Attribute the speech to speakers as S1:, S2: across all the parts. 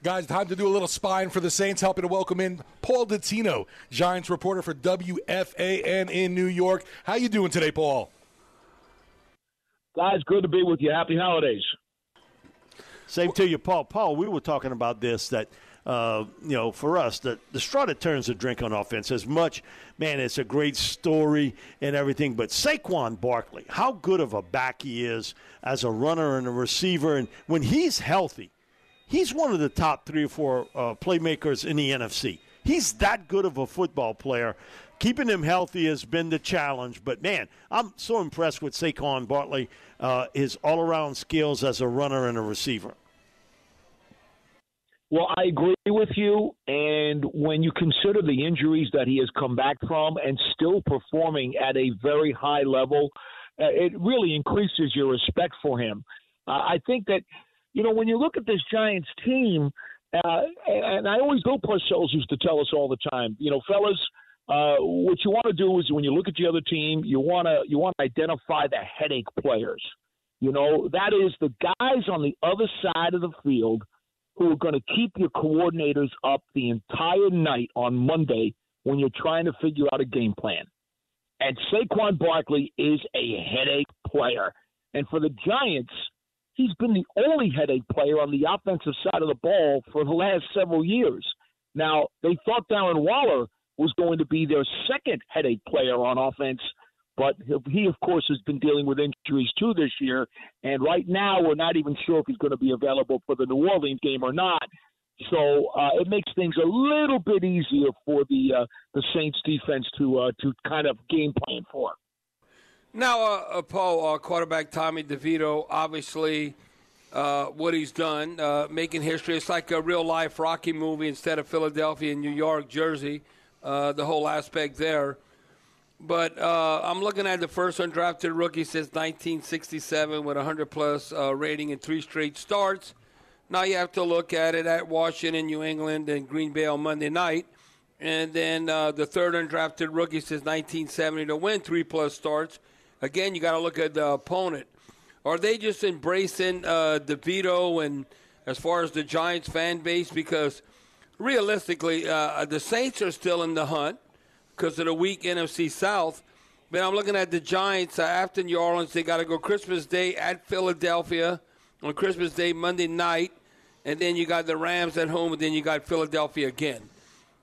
S1: Guys, time to do a little spine for the Saints, helping to welcome in Paul Dottino, Giants reporter for WFAN in New York. How you doing today, Paul?
S2: Guys, good to be with you. Happy holidays.
S3: Same to you, Paul. Paul, we were talking about this that uh, you know, for us, the, the straw that turns the drink on offense, as much, man, it's a great story and everything, but Saquon Barkley, how good of a back he is as a runner and a receiver, and when he's healthy, he's one of the top three or four uh, playmakers in the NFC. He's that good of a football player. Keeping him healthy has been the challenge, but man, I'm so impressed with Saquon Barkley, uh, his all around skills as a runner and a receiver.
S2: Well, I agree with you. And when you consider the injuries that he has come back from and still performing at a very high level, uh, it really increases your respect for him. Uh, I think that, you know, when you look at this Giants team, uh, and I always Bill Parcells used to tell us all the time, you know, fellas, uh, what you want to do is when you look at the other team, you want to you want to identify the headache players. You know, that is the guys on the other side of the field – who are going to keep your coordinators up the entire night on Monday when you're trying to figure out a game plan. And Saquon Barkley is a headache player. And for the Giants, he's been the only headache player on the offensive side of the ball for the last several years. Now, they thought Darren Waller was going to be their second headache player on offense but he, of course, has been dealing with injuries too this year. And right now, we're not even sure if he's going to be available for the New Orleans game or not. So uh, it makes things a little bit easier for the uh, the Saints defense to uh, to kind of game plan for.
S4: Now, uh, uh, Paul, uh, quarterback Tommy DeVito, obviously, what he's done, making history. It's like a real life Rocky movie instead of Philadelphia and New York, Jersey. the whole aspect there. But uh, I'm looking at the first undrafted rookie since 1967 with 100 plus uh, rating in three straight starts. Now you have to look at it at Washington, New England, and Green Bay on Monday night. And then uh, the third undrafted rookie since 1970 to win three plus starts. Again, you got to look at the opponent. Are they just embracing uh, DeVito and as far as the Giants fan base? Because realistically, uh, the Saints are still in the hunt because of the weak NFC South. But I'm looking at the Giants uh, after New Orleans. They got to go Christmas Day at Philadelphia on Christmas Day, Monday night. And then you got the Rams at home, and then you got Philadelphia again.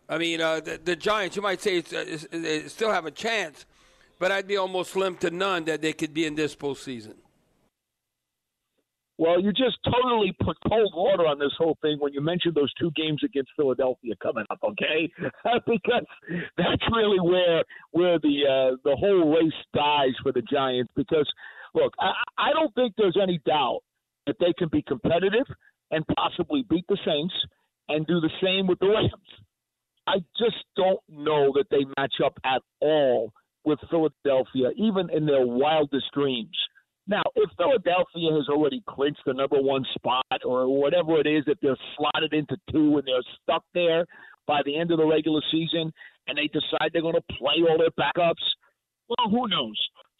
S4: I mean, uh, the, the, Giants, you might say, it's, uh, it's, they still have a chance, but I'd be almost slim to none that they could be in this postseason.
S2: Well, you just totally put cold water on this whole thing when you mentioned those two games against Philadelphia coming up, okay? because that's really where where the uh, the whole race dies for the Giants. Because look, I, I don't think there's any doubt that they can be competitive and possibly beat the Saints and do the same with the Rams. I just don't know that they match up at all with Philadelphia, even in their wildest dreams. Now, if Philadelphia has already clinched the number one spot or whatever it is that they're slotted into two and they're stuck there by the end of the regular season and they decide they're going to play all their backups, well, who knows?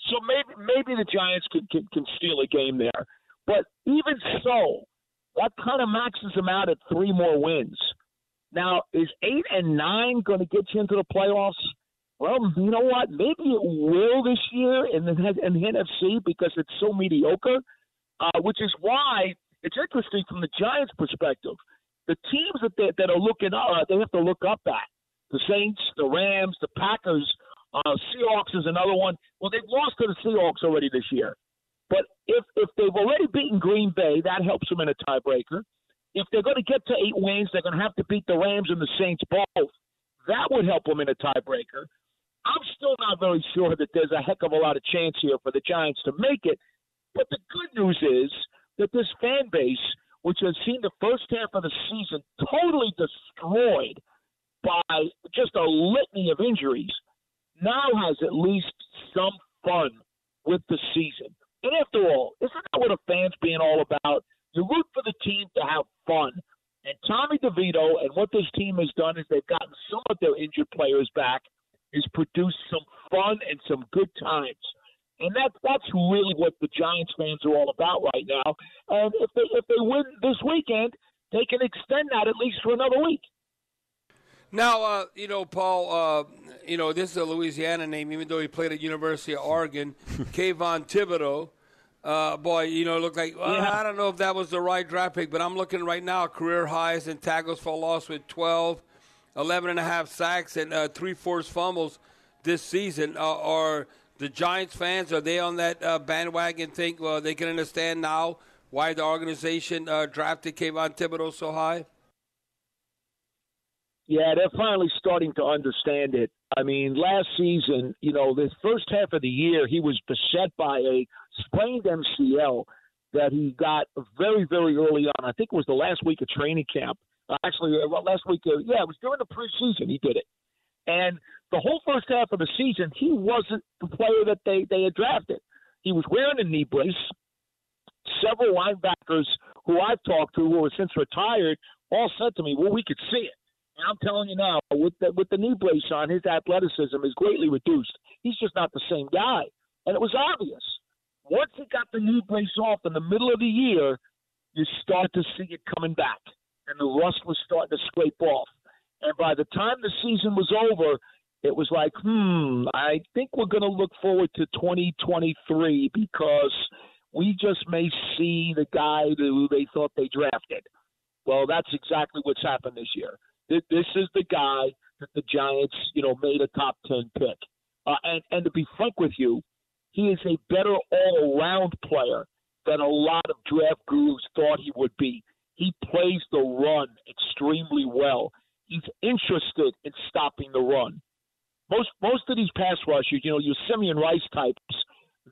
S2: So maybe maybe the Giants can, can, can steal a game there. But even so, that kind of maxes them out at three more wins. Now, is eight and nine going to get you into the playoffs? Well, you know what? Maybe it will this year in the, in the NFC because it's so mediocre, uh, which is why it's interesting from the Giants' perspective. The teams that they, that are looking uh, they have to look up at the Saints, the Rams, the Packers, uh, Seahawks is another one. Well, they've lost to the Seahawks already this year, but if if they've already beaten Green Bay, that helps them in a tiebreaker. If they're going to get to eight wins, they're going to have to beat the Rams and the Saints both. That would help them in a tiebreaker. I'm still not very sure that there's a heck of a lot of chance here for the Giants to make it. But the good news is that this fan base, which has seen the first half of the season totally destroyed by just a litany of injuries, now has at least some fun with the season. And after all, isn't that what a fan's being all about? You root for the team to have fun. And Tommy DeVito and what this team has done is they've gotten some of their injured players back, is produced some fun and some good times. And that that's really what the Giants fans are all about right now. And if they if they win this weekend, they can extend that at least for another week.
S4: Now, uh, you know, Paul, uh, you know, this is a Louisiana name, even though he played at University of Oregon. Kayvon Thibodeaux. Uh, boy, you know, look like, well, yeah. I don't know if that was the right draft pick, but I'm looking right now, career highs in tackles for loss with 12, 11 and a half sacks, and uh, three forced fumbles this season. Uh, are the Giants fans, are they on that uh, bandwagon think, well, they can understand now why the organization uh, drafted Kayvon Thibodeaux so high?
S2: Yeah, they're finally starting to understand it. I mean, last season, you know, the first half of the year, he was beset by a sprained MCL that he got very, very early on. I think it was the last week of training camp. Uh, actually, uh, last week, uh, yeah, it was during the preseason he did it. And the whole first half of the season, he wasn't the player that they, they had drafted. He was wearing a knee brace. Several linebackers who I've talked to who have since retired all said to me, well, we could see it. And I'm telling you now, with the, with the knee brace on, his athleticism is greatly reduced. He's just not the same guy, and it was obvious. Once he got the knee brace off in the middle of the year, you start to see it coming back, and the rust was starting to scrape off. And by the time the season was over, it was like, hmm, I think we're going to look forward to 2023 because we just may see the guy who they thought they drafted. Well, that's exactly what's happened this year. This is the guy that the Giants, you know, made a top ten pick. Uh, and and to be frank with you, he is a better all-around player than a lot of draft gurus thought he would be. He plays the run extremely well. He's interested in stopping the run. Most most of these pass rushers, you know, your Simeon Rice types,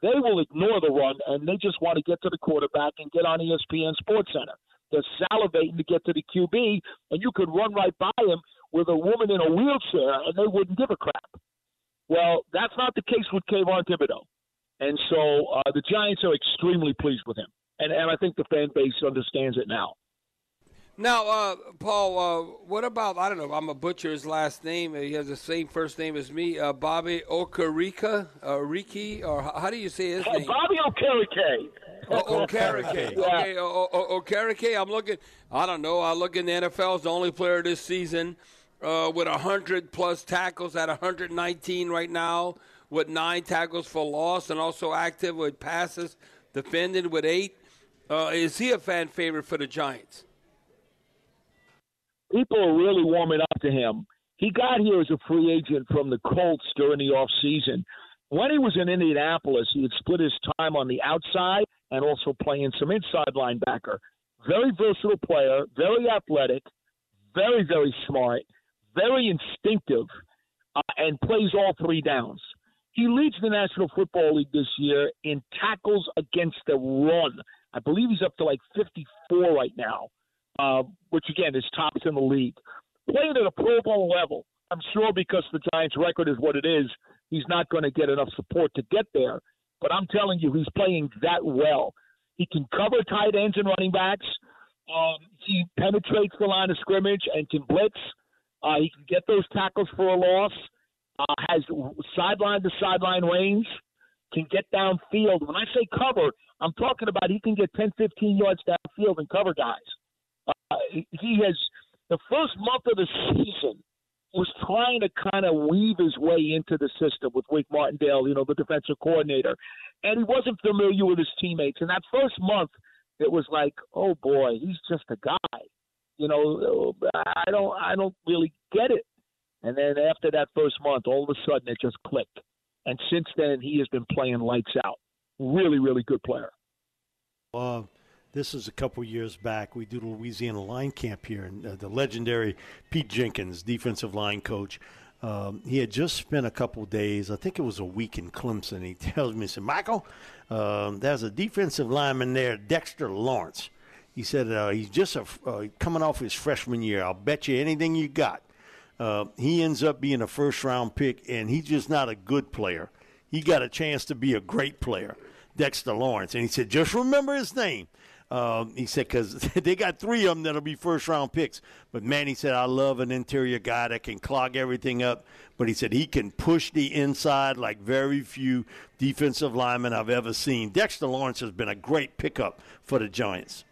S2: they will ignore the run and they just want to get to the quarterback and get on ESPN Sports Center. They're salivating to get to the QB, and you could run right by him with a woman in a wheelchair, and they wouldn't give a crap. Well, that's not the case with Kayvon Thibodeaux. And so uh, the Giants are extremely pleased with him. And, and I think the fan base understands it now.
S4: Now, uh, Paul, uh, what about, I don't know, I'm a butcher's last name. He has the same first name as me, uh, Bobby Okereke, uh, Riki, or how do you say his name?
S2: Bobby Okereke.
S4: Oh, Okereke. Okay, Okereke. I'm looking. I don't know. I look in the NFL as the only player this season uh, with 100 plus tackles at 119 right now, with nine tackles for loss, and also active with passes defended with eight. Uh, is he a fan favorite for the Giants?
S2: People are really warming up to him. He got here as a free agent from the Colts during the off season. When he was in Indianapolis, he had split his time on the outside and also playing some inside linebacker. Very versatile player, very athletic, very, very smart, very instinctive, uh, and plays all three downs. He leads the National Football League this year in tackles against the run. I believe he's up to like 54 right now, uh, which again is tops in the league. Playing at a Pro Bowl level, I'm sure because the Giants' record is what it is, he's not going to get enough support to get there. But I'm telling you, he's playing that well. He can cover tight ends and running backs. Um, he penetrates the line of scrimmage and can blitz. Uh, he can get those tackles for a loss. Uh, has sideline to sideline range. Can get downfield. When I say cover, I'm talking about he can get 10, 15 yards downfield and cover guys. Uh, he has the first month of the season was trying to kind of weave his way into the system with Wink Martindale, you know, the defensive coordinator, and he wasn't familiar with his teammates. And that first month, it was like, oh boy, he's just a guy. You know, I don't, I don't really get it. And then after that first month, all of a sudden it just clicked. And since then, he has been playing lights out. Really, really good player.
S3: This is a couple years back. We do the Louisiana line camp here, and uh, the legendary Pete Jenkins, defensive line coach. Um, he had just spent a couple days, I think it was a week in Clemson. He tells me, he said, Michael, um, there's a defensive lineman there, Dexter Lawrence. He said uh, he's just a, uh, coming off his freshman year. I'll bet you anything you got. Uh, he ends up being a first round pick, and he's just not a good player. He got a chance to be a great player, Dexter Lawrence. And he said, just remember his name. Um, he said, because they got three of them that'll be first round picks. But man, he said, I love an interior guy that can clog everything up. But he said he can push the inside like very few defensive linemen I've ever seen. Dexter Lawrence has been a great pickup for the Giants.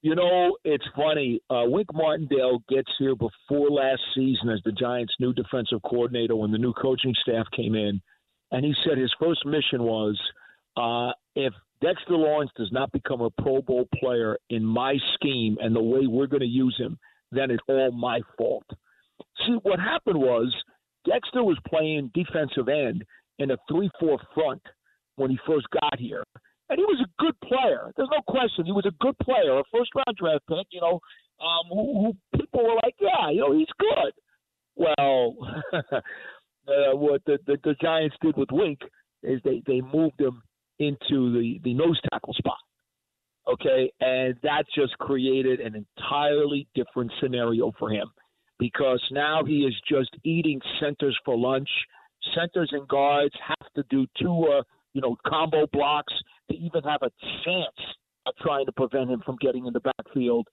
S2: You know, it's funny. Uh, Wink Martindale gets here before last season as the Giants' new defensive coordinator when the new coaching staff came in. And he said his first mission was uh, if Dexter Lawrence does not become a Pro Bowl player in my scheme and the way we're going to use him, then it's all my fault. See, what happened was Dexter was playing defensive end in a 3 4 front when he first got here. And he was a good player. There's no question. He was a good player, a first round draft pick, you know, um, who, who people were like, yeah, you know, he's good. Well, uh, what the, the, the Giants did with Wink is they, they moved him into the, the nose tackle spot. Okay, and that just created an entirely different scenario for him because now he is just eating centers for lunch. Centers and guards have to do two, uh, you know, combo blocks to even have a chance of trying to prevent him from getting in the backfield.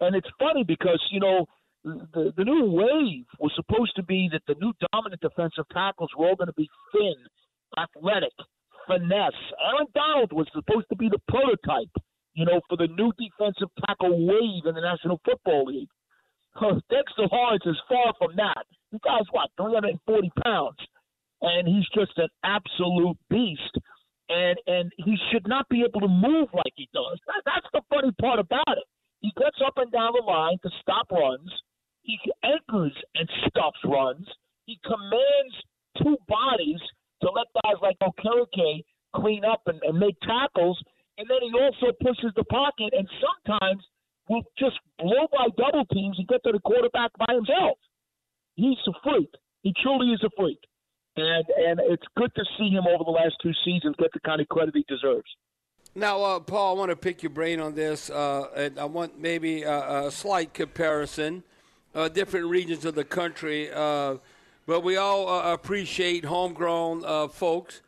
S2: And it's funny because you know the the new wave was supposed to be that the new dominant defensive tackles were all going to be thin, athletic, finesse. Aaron Donald was supposed to be the prototype, you know, for the new defensive tackle wave in the National Football League. Dexter Lawrence is far from that. The guy's what, 340 pounds, and he's just an absolute beast. And and he should not be able to move like he does. That, that's the funny part about it. He gets up and down the line to stop runs. He anchors and stops runs. He commands two bodies to let guys like Okereke clean up and, and make tackles. And then he also pushes the pocket and sometimes will just blow by double teams and get to the quarterback by himself. He's a freak. He truly is a freak. And and it's good to see him over the last two seasons get the kind of credit he deserves.
S4: Now, uh, Paul, I want to pick your brain on this, uh, and I want maybe a, a slight comparison, uh, different regions of the country. But we all uh, appreciate homegrown uh, folks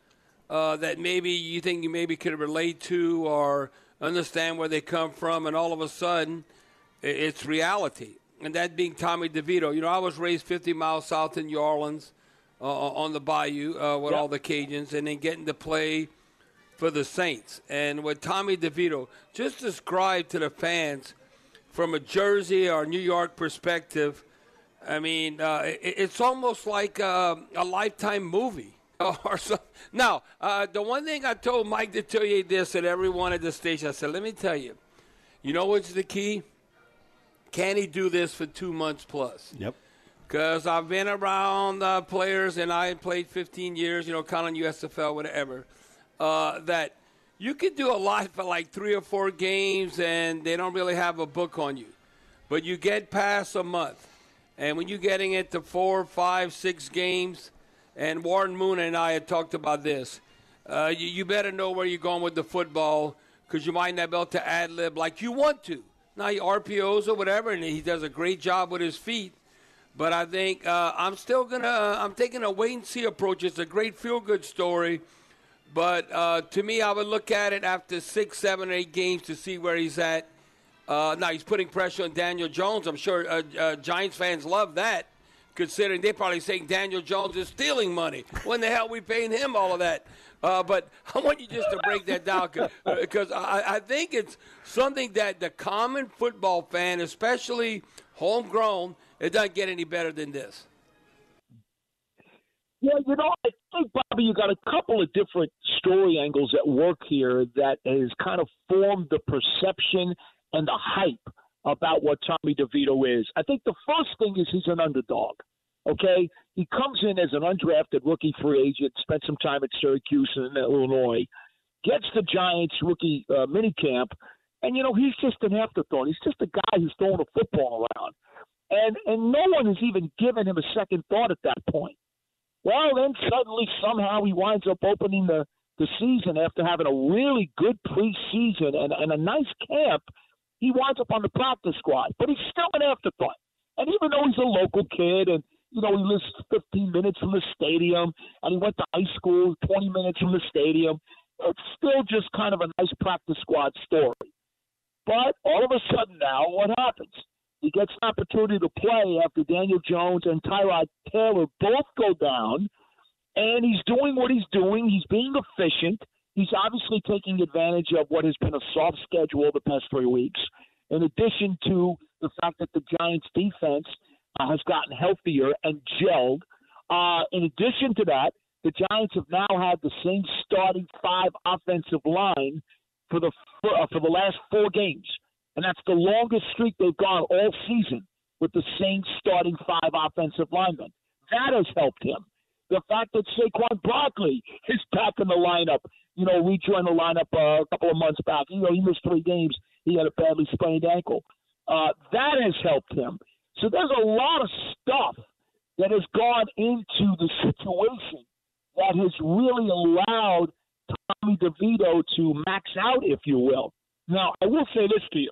S4: uh, that maybe you think you maybe could relate to or understand where they come from, and all of a sudden, it's reality. And that being Tommy DeVito. You know, I was raised 50 miles south in New Orleans uh, on the bayou uh, with yep. all the Cajuns, and then getting to play for the Saints. And with Tommy DeVito, just describe to the fans from a Jersey or New York perspective – I mean, uh, it, it's almost like a, a lifetime movie. Or so. Now, uh, the one thing I told Mike to tell you this at every one at the station, I said, let me tell you, you know what's the key? Can he do this for two months plus?
S3: Yep.
S4: Because I've been around uh, players, and I played 15 years, you know, kind USFL, whatever, uh, that you can do a lot for like three or four games, and they don't really have a book on you. But you get past a month and when you're getting into four, five, six games, and Warren Moon and I had talked about this, uh, you, you, better know where you're going with the football because you might not be able to ad lib like you want to. Now, he RPOs or whatever, and he does a great job with his feet. But I think uh, I'm still gonna. Uh, I'm taking a wait and see approach. It's a great feel good story, but uh, to me, I would look at it after six, seven, eight games to see where he's at uh, now he's putting pressure on Daniel Jones. I'm sure uh, uh, Giants fans love that, considering they're probably saying Daniel Jones is stealing money. When the hell are we paying him all of that? Uh, but I want you just to break that down because I, I think it's something that the common football fan, especially homegrown, it doesn't get any better than this.
S2: Yeah, you know, I think Bobby, you got a couple of different story angles at work here that has kind of formed the perception and the hype about what Tommy DeVito is. I think the first thing is he's an underdog. Okay, he comes in as an undrafted rookie free agent, spent some time at Syracuse and Illinois, gets the Giants rookie uh, mini camp, and you know he's just an afterthought. He's just a guy who's throwing a football around, and and no one has even given him a second thought at that point. Well, then suddenly somehow he winds up opening the the season after having a really good preseason and, and a nice camp, he winds up on the practice squad. But he's still an afterthought. And even though he's a local kid and you know, he lives 15 minutes from the stadium, and he went to high school 20 minutes from the stadium. It's still just kind of a nice practice squad story. But all of a sudden now, what happens? He gets an opportunity to play after Daniel Jones and Tyrod Taylor both go down, and he's doing what he's doing. He's being efficient. He's obviously taking advantage of what has been a soft schedule the past three weeks, in addition to the fact that the Giants' defense uh, has gotten healthier and gelled. Uh, in addition to that, the Giants have now had the same starting five offensive line for the for, uh, for the last four games, and that's the longest streak they've gone all season with the same starting five offensive linemen. That has helped him. The fact that Saquon Barkley is back in the lineup, you know, rejoined the lineup uh, a couple of months back. You know, he missed three games. He had a badly sprained ankle. Uh, that has helped him. So there's a lot of stuff that has gone into the situation that has really allowed Tommy DeVito to max out, if you will. Now, I will say this to you.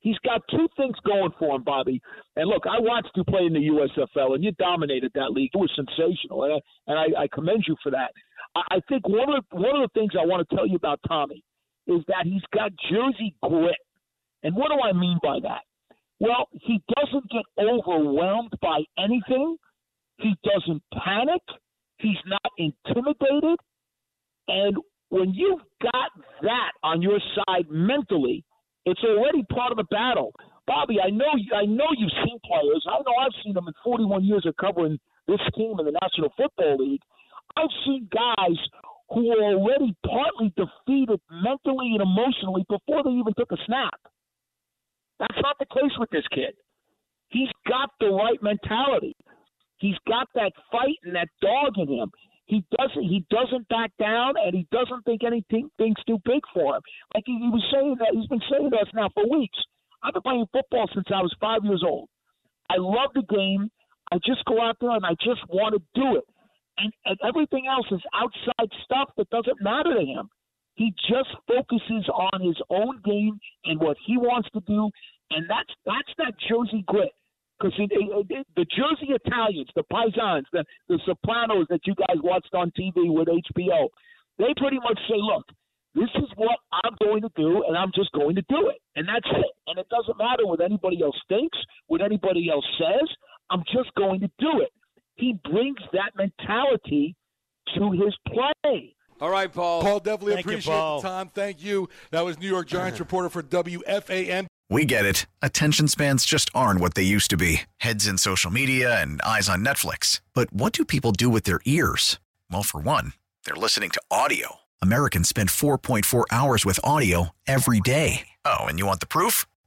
S2: He's got two things going for him, Bobby. And look, I watched you play in the USFL, and you dominated that league. It was sensational, and I, and I, I commend you for that. I, think one of one of the things I want to tell you about Tommy is that he's got Jersey grit. And what do I mean by that? Well, he doesn't get overwhelmed by anything. He doesn't panic. He's not intimidated. And when you've got that on your side mentally, it's already part of the battle. Bobby, I know I know you've seen players. I know I've seen them in 41 years of covering this team in the National Football League. I've seen guys who are already partly defeated mentally and emotionally before they even took a snap. That's not the case with this kid. He's got the right mentality. He's got that fight and that dog in him. He doesn't. He doesn't back down, and he doesn't think anything's too big for him. Like he, he was saying that he's been saying to us now for weeks. I've been playing football since I was five years old. I love the game. I just go out there and I just want to do it. And, and everything else is outside stuff that doesn't matter to him. He just focuses on his own game and what he wants to do, and that's that's that Jersey grit. Because the Jersey Italians, the Paisans, the, the Sopranos that you guys watched on TV with HBO, they pretty much say, look, this is what I'm going to do, and I'm just going to do it. And that's it. And it doesn't matter what anybody else thinks, what anybody else says. I'm just going to do it. He brings that mentality to his play.
S4: All right, Paul.
S1: Paul, definitely
S3: Thank you,
S1: appreciate
S3: Paul.
S1: the time. Thank you. That was New York Giants uh-huh. reporter for WFAN.
S5: We get it. Attention spans just aren't what they used to be heads in social media and eyes on Netflix. But what do people do with their ears? Well, for one, they're listening to audio. Americans spend 4.4 hours with audio every day. Oh, and you want the proof?